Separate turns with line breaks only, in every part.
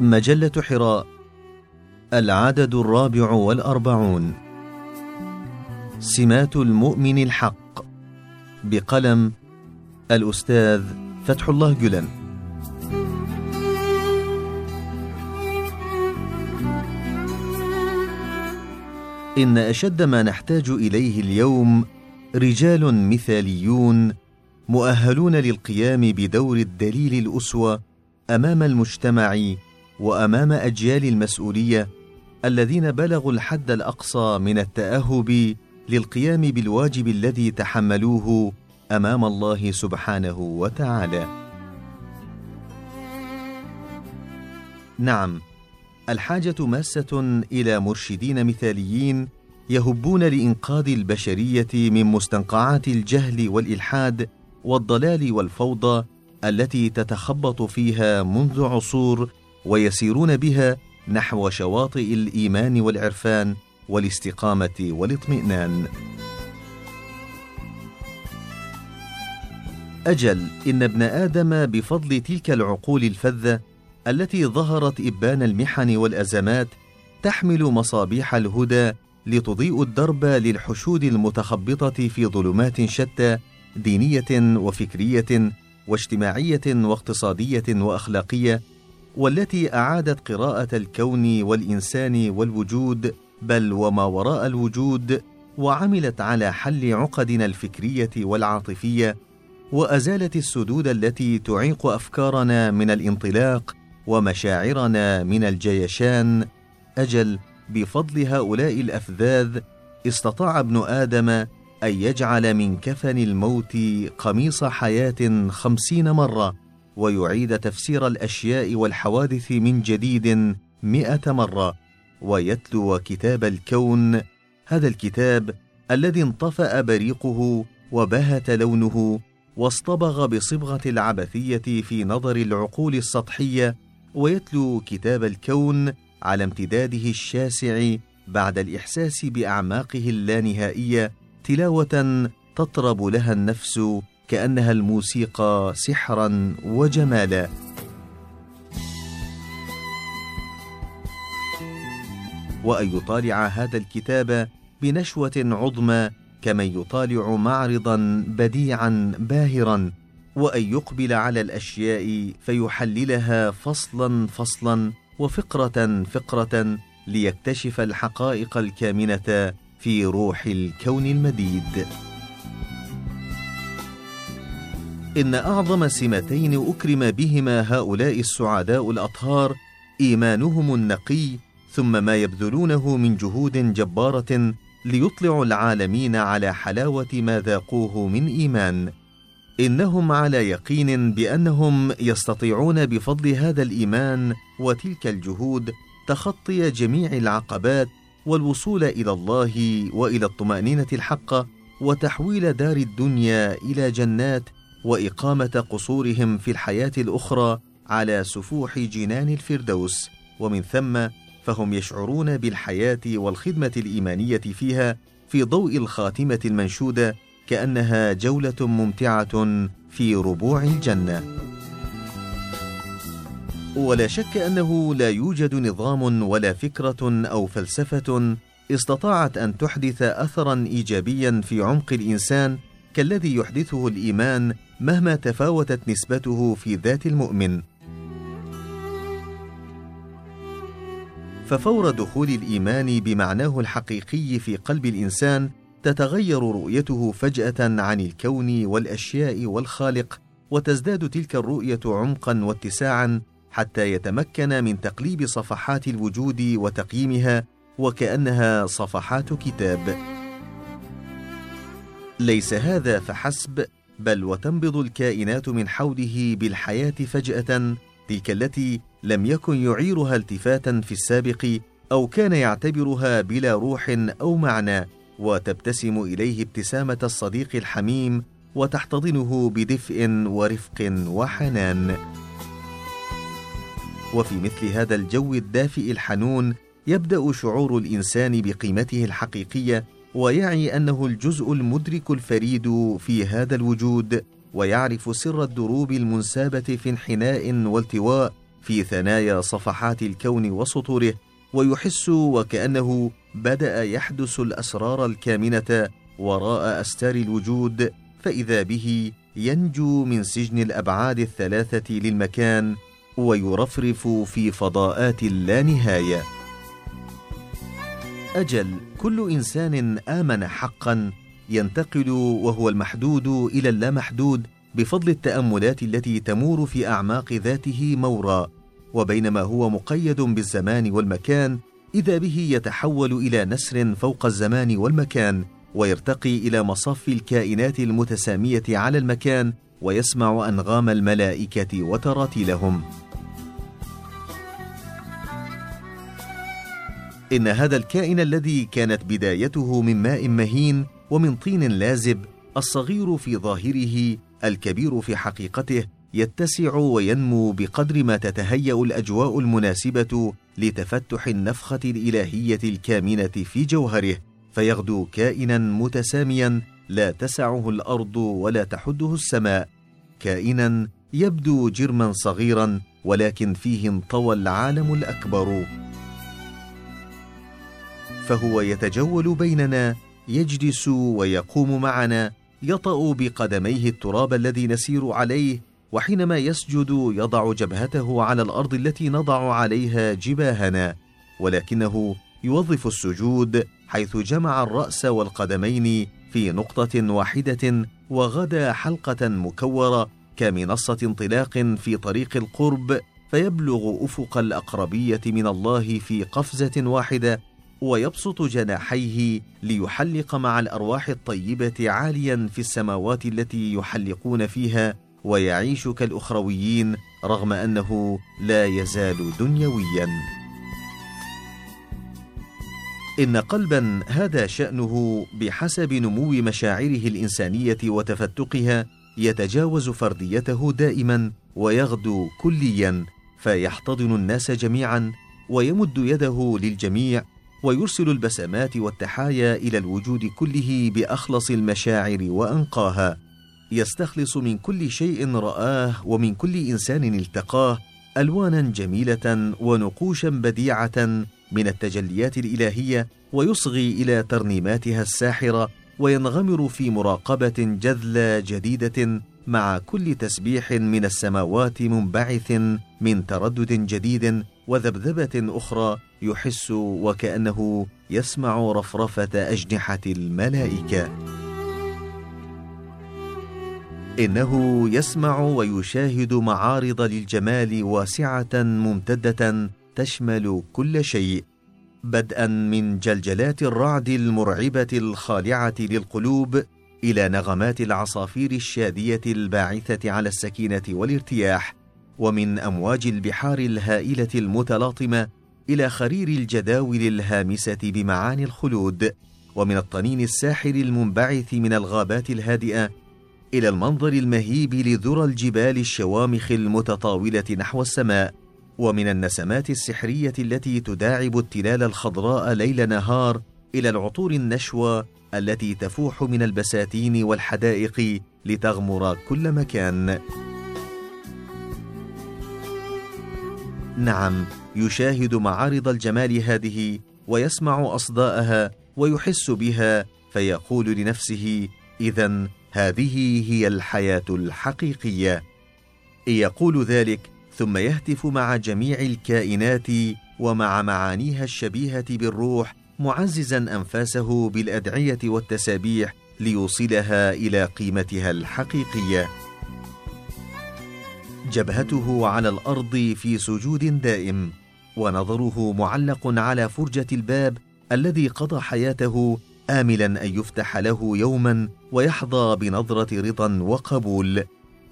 مجلة حراء العدد الرابع والأربعون. سمات المؤمن الحق بقلم الأستاذ فتح الله جلن. إن أشد ما نحتاج إليه اليوم رجال مثاليون مؤهلون للقيام بدور الدليل الأسوة أمام المجتمع وأمام أجيال المسؤولية الذين بلغوا الحد الأقصى من التأهب للقيام بالواجب الذي تحملوه أمام الله سبحانه وتعالى. نعم الحاجة ماسة إلى مرشدين مثاليين يهبون لإنقاذ البشرية من مستنقعات الجهل والإلحاد والضلال والفوضى التي تتخبط فيها منذ عصور ويسيرون بها نحو شواطئ الإيمان والعرفان والاستقامة والاطمئنان. أجل إن ابن آدم بفضل تلك العقول الفذة التي ظهرت إبان المحن والأزمات تحمل مصابيح الهدى لتضيء الدرب للحشود المتخبطة في ظلمات شتى دينية وفكرية واجتماعية واقتصادية وأخلاقية والتي أعادت قراءة الكون والإنسان والوجود بل وما وراء الوجود وعملت على حل عقدنا الفكرية والعاطفية وأزالت السدود التي تعيق أفكارنا من الانطلاق ومشاعرنا من الجيشان. أجل بفضل هؤلاء الأفذاذ استطاع ابن آدم أن يجعل من كفن الموت قميص حياة خمسين مرة. ويعيد تفسير الأشياء والحوادث من جديد مئة مرة ويتلو كتاب الكون هذا الكتاب الذي انطفأ بريقه وبهت لونه واصطبغ بصبغة العبثية في نظر العقول السطحية ويتلو كتاب الكون على امتداده الشاسع بعد الإحساس بأعماقه اللانهائية تلاوة تطرب لها النفس كأنها الموسيقى سحرا وجمالا. وأن يطالع هذا الكتاب بنشوة عظمى كمن يطالع معرضا بديعا باهرا. وأن يقبل على الأشياء فيحللها فصلا فصلا وفقرة فقرة ليكتشف الحقائق الكامنة في روح الكون المديد. إن أعظم سمتين أكرم بهما هؤلاء السعداء الأطهار إيمانهم النقي ثم ما يبذلونه من جهود جبارة ليطلعوا العالمين على حلاوة ما ذاقوه من إيمان. إنهم على يقين بأنهم يستطيعون بفضل هذا الإيمان وتلك الجهود تخطي جميع العقبات والوصول إلى الله وإلى الطمأنينة الحقه وتحويل دار الدنيا إلى جنات وإقامة قصورهم في الحياة الأخرى على سفوح جنان الفردوس. ومن ثم فهم يشعرون بالحياة والخدمة الإيمانية فيها في ضوء الخاتمة المنشودة كأنها جولة ممتعة في ربوع الجنة. ولا شك أنه لا يوجد نظام ولا فكرة أو فلسفة استطاعت أن تحدث اثرا ايجابيا في عمق الإنسان كالذي يحدثه الإيمان مهما تفاوتت نسبته في ذات المؤمن. ففور دخول الإيمان بمعناه الحقيقي في قلب الإنسان تتغير رؤيته فجأة عن الكون والأشياء والخالق وتزداد تلك الرؤية عمقا واتساعا حتى يتمكن من تقليب صفحات الوجود وتقييمها وكأنها صفحات كتاب. ليس هذا فحسب بل وتنبض الكائنات من حوله بالحياة فجأة تلك التي لم يكن يعيرها التفاتا في السابق أو كان يعتبرها بلا روح أو معنى وتبتسم إليه ابتسامة الصديق الحميم وتحتضنه بدفء ورفق وحنان. وفي مثل هذا الجو الدافئ الحنون يبدأ شعور الإنسان بقيمته الحقيقية ويعي أنه الجزء المدرك الفريد في هذا الوجود ويعرف سر الدروب المنسابة في انحناء والتواء في ثنايا صفحات الكون وسطوره ويحس وكأنه بدأ يحدث الأسرار الكامنة وراء أستار الوجود فإذا به ينجو من سجن الأبعاد الثلاثة للمكان ويرفرف في فضاءات اللانهاية. أجل. كل إنسان آمن حقا ينتقل وهو المحدود إلى اللامحدود بفضل التأملات التي تمور في أعماق ذاته مورا وبينما هو مقيد بالزمان والمكان إذا به يتحول إلى نسر فوق الزمان والمكان ويرتقي إلى مصاف الكائنات المتسامية على المكان ويسمع أنغام الملائكة وتراتيلهم. إن هذا الكائن الذي كانت بدايته من ماء مهين ومن طين لازب الصغير في ظاهره الكبير في حقيقته يتسع وينمو بقدر ما تتهيأ الأجواء المناسبة لتفتح النفخة الإلهية الكامنة في جوهره. فيغدو كائنا متساميا لا تسعه الأرض ولا تحده السماء. كائنا يبدو جرما صغيرا ولكن فيه انطوى العالم الأكبر. فهو يتجول بيننا يجلس ويقوم معنا يطأ بقدميه التراب الذي نسير عليه وحينما يسجد يضع جبهته على الأرض التي نضع عليها جباهنا ولكنه يوظف السجود حيث جمع الرأس والقدمين في نقطة واحدة وغدا حلقة مكورة كمنصة انطلاق في طريق القرب فيبلغ أفق الأقربية من الله في قفزة واحدة ويبسط جناحيه ليحلق مع الأرواح الطيبة عاليا في السماوات التي يحلقون فيها ويعيش كالأخرويين رغم أنه لا يزال دنيويا. إن قلبا هذا شأنه بحسب نمو مشاعره الإنسانية وتفتقها يتجاوز فرديته دائما ويغدو كليا فيحتضن الناس جميعا ويمد يده للجميع ويرسل البسمات والتحايا إلى الوجود كله بأخلص المشاعر وأنقاها. يستخلص من كل شيء رآه ومن كل إنسان التقاه ألوانا جميلة ونقوشا بديعة من التجليات الإلهية ويصغي إلى ترنيماتها الساحرة وينغمر في مراقبة جذلة جديدة مع كل تسبيح من السماوات منبعث من تردد جديد وذبذبة أخرى يحس وكأنه يسمع رفرفة أجنحة الملائكة. إنه يسمع ويشاهد معارض للجمال واسعة ممتدة تشمل كل شيء بدءا من جلجلات الرعد المرعبة الخالعة للقلوب إلى نغمات العصافير الشادية الباعثة على السكينة والارتياح ومن أمواج البحار الهائلة المتلاطمة إلى خرير الجداول الهامسة بمعاني الخلود ومن الطنين الساحر المنبعث من الغابات الهادئة إلى المنظر المهيب لذرى الجبال الشوامخ المتطاولة نحو السماء ومن النسمات السحرية التي تداعب التلال الخضراء ليل نهار إلى العطور النشوى التي تفوح من البساتين والحدائق لتغمر كل مكان. نعم يشاهد معارض الجمال هذه ويسمع أصداءها ويحس بها فيقول لنفسه اذا هذه هي الحياة الحقيقية. يقول ذلك ثم يهتف مع جميع الكائنات ومع معانيها الشبيهة بالروح معززا أنفاسه بالأدعية والتسابيح ليوصلها إلى قيمتها الحقيقية. جبهته على الأرض في سجود دائم ونظره معلق على فرجة الباب الذي قضى حياته املا أن يفتح له يوما ويحظى بنظرة رضا وقبول.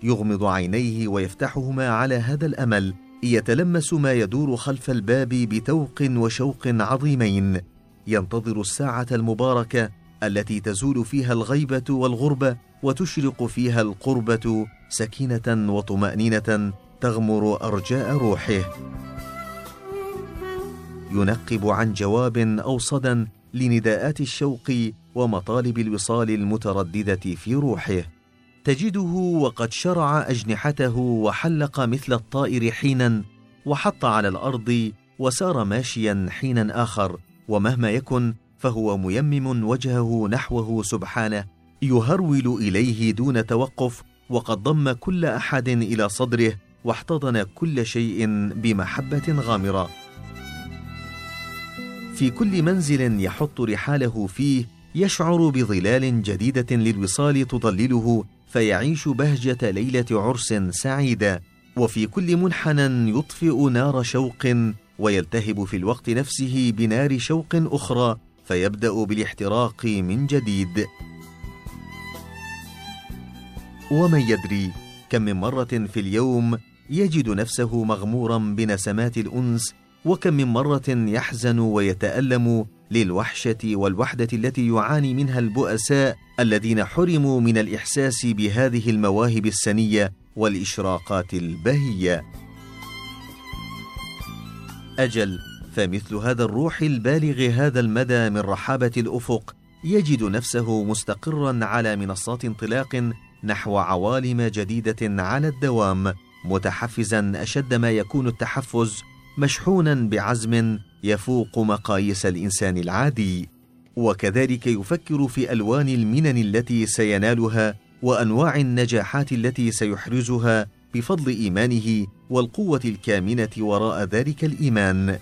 يغمض عينيه ويفتحهما على هذا الأمل يتلمس ما يدور خلف الباب بتوق وشوق عظيمين. ينتظر الساعة المباركة التي تزول فيها الغيبة والغربة وتشرق فيها القربة سكينة وطمأنينة تغمر أرجاء روحه. ينقب عن جواب أو صدى لنداءات الشوق ومطالب الوصال المترددة في روحه. تجده وقد شرع أجنحته وحلق مثل الطائر حينا وحط على الأرض وسار ماشيا حينا آخر. ومهما يكن فهو ميمم وجهه نحوه سبحانه يهرول إليه دون توقف وقد ضم كل أحد إلى صدره واحتضن كل شيء بمحبة غامرة. في كل منزل يحط رحاله فيه يشعر بظلال جديدة للوصال تظلله فيعيش بهجة ليلة عرس سعيدة وفي كل منحنى يطفئ نار شوق ويلتهب في الوقت نفسه بنار شوق أخرى فيبدأ بالاحتراق من جديد. ومن يدري كم من مرة في اليوم يجد نفسه مغمورا بنسمات الأنس وكم من مرة يحزن ويتألم للوحشة والوحدة التي يعاني منها البؤساء الذين حرموا من الإحساس بهذه المواهب السنية والإشراقات البهية. أجل فمثل هذا الروح البالغ هذا المدى من رحابة الأفق يجد نفسه مستقرا على منصات انطلاق نحو عوالم جديدة على الدوام متحفزا أشد ما يكون التحفز مشحونا بعزم يفوق مقاييس الإنسان العادي. وكذلك يفكر في ألوان المنن التي سينالها وأنواع النجاحات التي سيحرزها بفضل إيمانه والقوة الكامنة وراء ذلك الإيمان.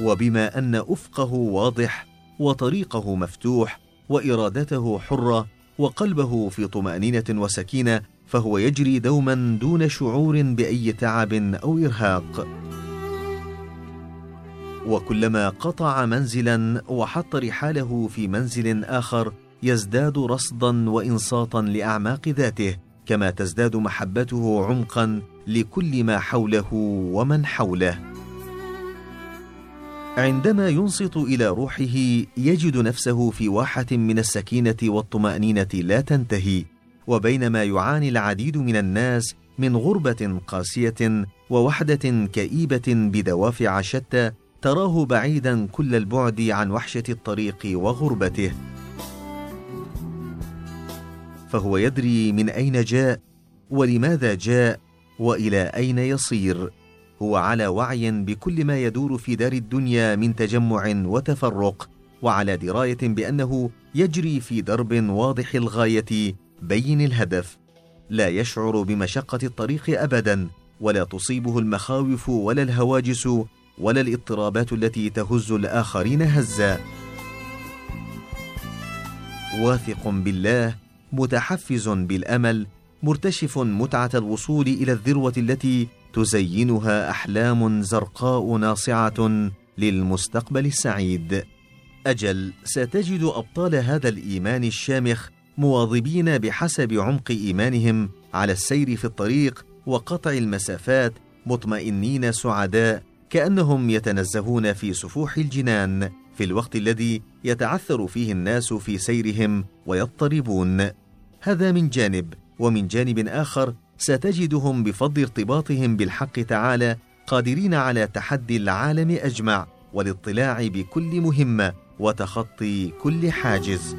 وبما أن أفقه واضح وطريقه مفتوح وإرادته حرة وقلبه في طمأنينة وسكينة فهو يجري دوما دون شعور بأي تعب أو إرهاق. وكلما قطع منزلا وحط رحاله في منزل آخر يزداد رصدا وانصاتا لأعماق ذاته. كما تزداد محبته عمقا لكل ما حوله ومن حوله. عندما ينصت إلى روحه يجد نفسه في واحة من السكينة والطمأنينة لا تنتهي وبينما يعاني العديد من الناس من غربة قاسية ووحدة كئيبة بدوافع شتى تراه بعيدا كل البعد عن وحشة الطريق وغربته. فهو يدري من أين جاء ولماذا جاء وإلى أين يصير. هو على وعي بكل ما يدور في دار الدنيا من تجمع وتفرق وعلى دراية بأنه يجري في درب واضح الغاية بين الهدف. لا يشعر بمشقة الطريق ابدا ولا تصيبه المخاوف ولا الهواجس ولا الاضطرابات التي تهز الآخرين هزا. واثق بالله متحفز بالأمل مرتشف متعة الوصول إلى الذروة التي تزينها أحلام زرقاء ناصعة للمستقبل السعيد. أجل ستجد أبطال هذا الإيمان الشامخ مواظبين بحسب عمق إيمانهم على السير في الطريق وقطع المسافات مطمئنين سعداء كأنهم يتنزهون في سفوح الجنان. في الوقت الذي يتعثر فيه الناس في سيرهم ويضطربون. هذا من جانب ومن جانب آخر ستجدهم بفضل ارتباطهم بالحق تعالى قادرين على تحدي العالم أجمع والاطلاع بكل مهمة وتخطي كل حاجز.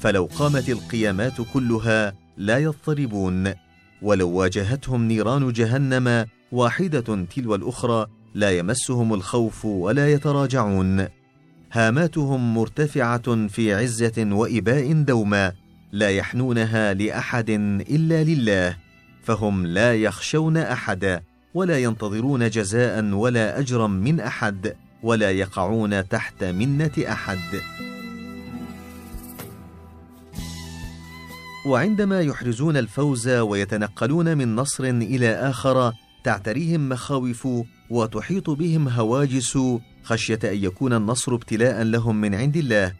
فلو قامت القيامات كلها لا يضطربون ولو واجهتهم نيران جهنم واحدة تلو الأخرى لا يمسهم الخوف ولا يتراجعون. هاماتهم مرتفعة في عزة وإباء دوما لا يحنونها لأحد إلا لله فهم لا يخشون احدا ولا ينتظرون جزاء ولا أجرا من أحد ولا يقعون تحت منة أحد. وعندما يحرزون الفوز ويتنقلون من نصر إلى آخر تعتريهم مخاوف وتحيط بهم هواجس خشية أن يكون النصر ابتلاء لهم من عند الله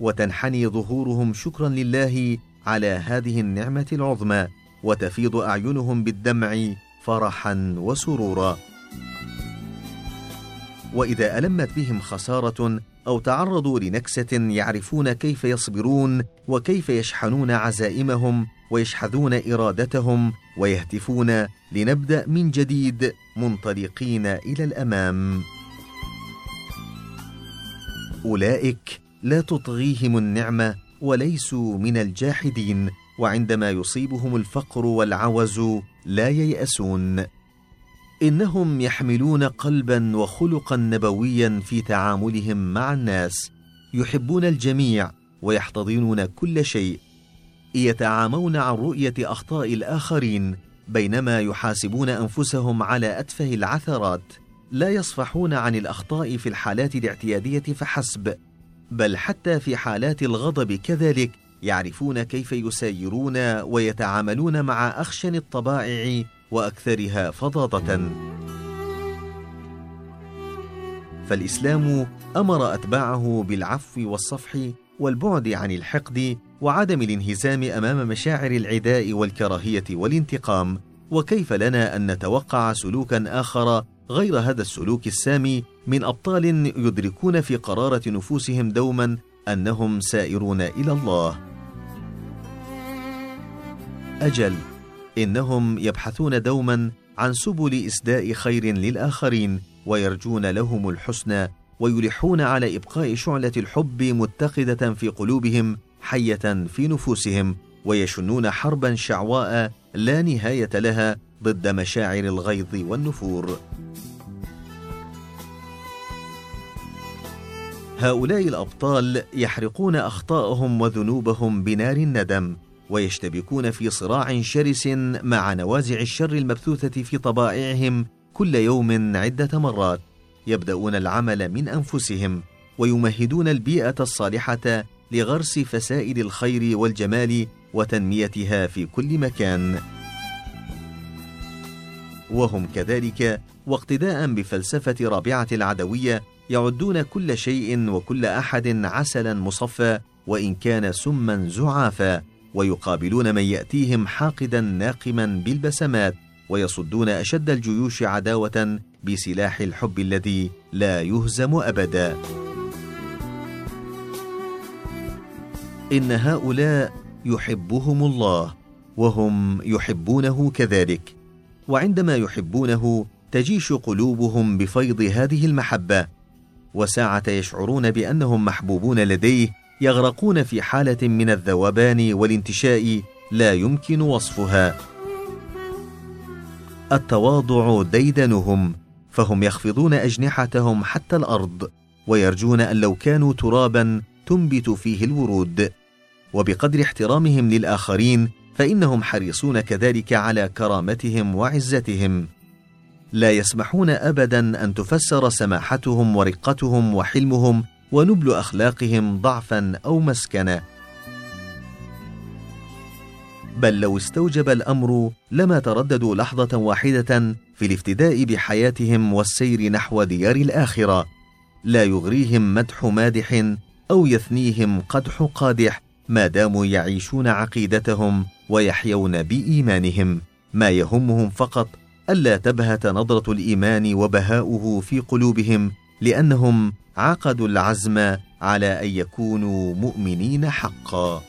وتنحني ظهورهم شكرا لله على هذه النعمة العظمى وتفيض أعينهم بالدمع فرحا وسرورا. وإذا ألمت بهم خسارة أو تعرضوا لنكسة يعرفون كيف يصبرون وكيف يشحنون عزائمهم ويشحذون إرادتهم ويهتفون لنبدأ من جديد منطلقين إلى الأمام. أولئك لا تطغيهم النعمة وليسوا من الجاحدين وعندما يصيبهم الفقر والعوز لا ييأسون. إنهم يحملون قلبا وخلقا نبويا في تعاملهم مع الناس يحبون الجميع ويحتضنون كل شيء يتعامون عن رؤية أخطاء الآخرين بينما يحاسبون أنفسهم على أتفه العثرات لا يصفحون عن الأخطاء في الحالات الاعتيادية فحسب بل حتى في حالات الغضب كذلك يعرفون كيف يسايرون ويتعاملون مع أخشن الطبائع وأكثرها فظاظه فالإسلام أمر أتباعه بالعفو والصفح والبعد عن الحقد وعدم الانهزام أمام مشاعر العداء والكراهية والانتقام. وكيف لنا أن نتوقع سلوكا آخر غير هذا السلوك السامي من أبطال يدركون في قرارة نفوسهم دوما أنهم سائرون إلى الله؟ أجل. إنهم يبحثون دوما عن سبل إسداء خير للآخرين ويرجون لهم الحسنى ويلحون على إبقاء شعلة الحب متقده في قلوبهم حية في نفوسهم ويشنون حربا شعواء لا نهاية لها ضد مشاعر الغيظ والنفور. هؤلاء الأبطال يحرقون أخطاءهم وذنوبهم بنار الندم. ويشتبكون في صراع شرس مع نوازع الشر المبثوثة في طبائعهم كل يوم عدة مرات يبدأون العمل من أنفسهم ويمهدون البيئة الصالحة لغرس فسائل الخير والجمال وتنميتها في كل مكان. وهم كذلك واقتداء بفلسفة رابعة العدوية يعدون كل شيء وكل أحد عسلا مصفى وإن كان سما زعافا. ويقابلون من يأتيهم حاقدا ناقما بالبسمات ويصدون أشد الجيوش عداوة بسلاح الحب الذي لا يهزم أبدا. إن هؤلاء يحبهم الله وهم يحبونه كذلك. وعندما يحبونه تجيش قلوبهم بفيض هذه المحبة. وساعة يشعرون بأنهم محبوبون لديه يغرقون في حالة من الذوبان والانتشاء لا يمكن وصفها. التواضع ديدنهم فهم يخفضون أجنحتهم حتى الأرض ويرجون أن لو كانوا ترابا تنبت فيه الورود. وبقدر احترامهم للآخرين فإنهم حريصون كذلك على كرامتهم وعزتهم. لا يسمحون ابدا أن تفسر سماحتهم ورقتهم وحلمهم ونبل أخلاقهم ضعفا أو مسكنه بل لو استوجب الأمر لما ترددوا لحظة واحدة في الافتداء بحياتهم والسير نحو ديار الآخرة. لا يغريهم مدح مادح أو يثنيهم قدح قادح ما داموا يعيشون عقيدتهم ويحيون بإيمانهم. ما يهمهم فقط ألا تبهت نظرة الإيمان وبهاؤه في قلوبهم لأنهم عقدوا العزم على أن يكونوا مؤمنين حقا.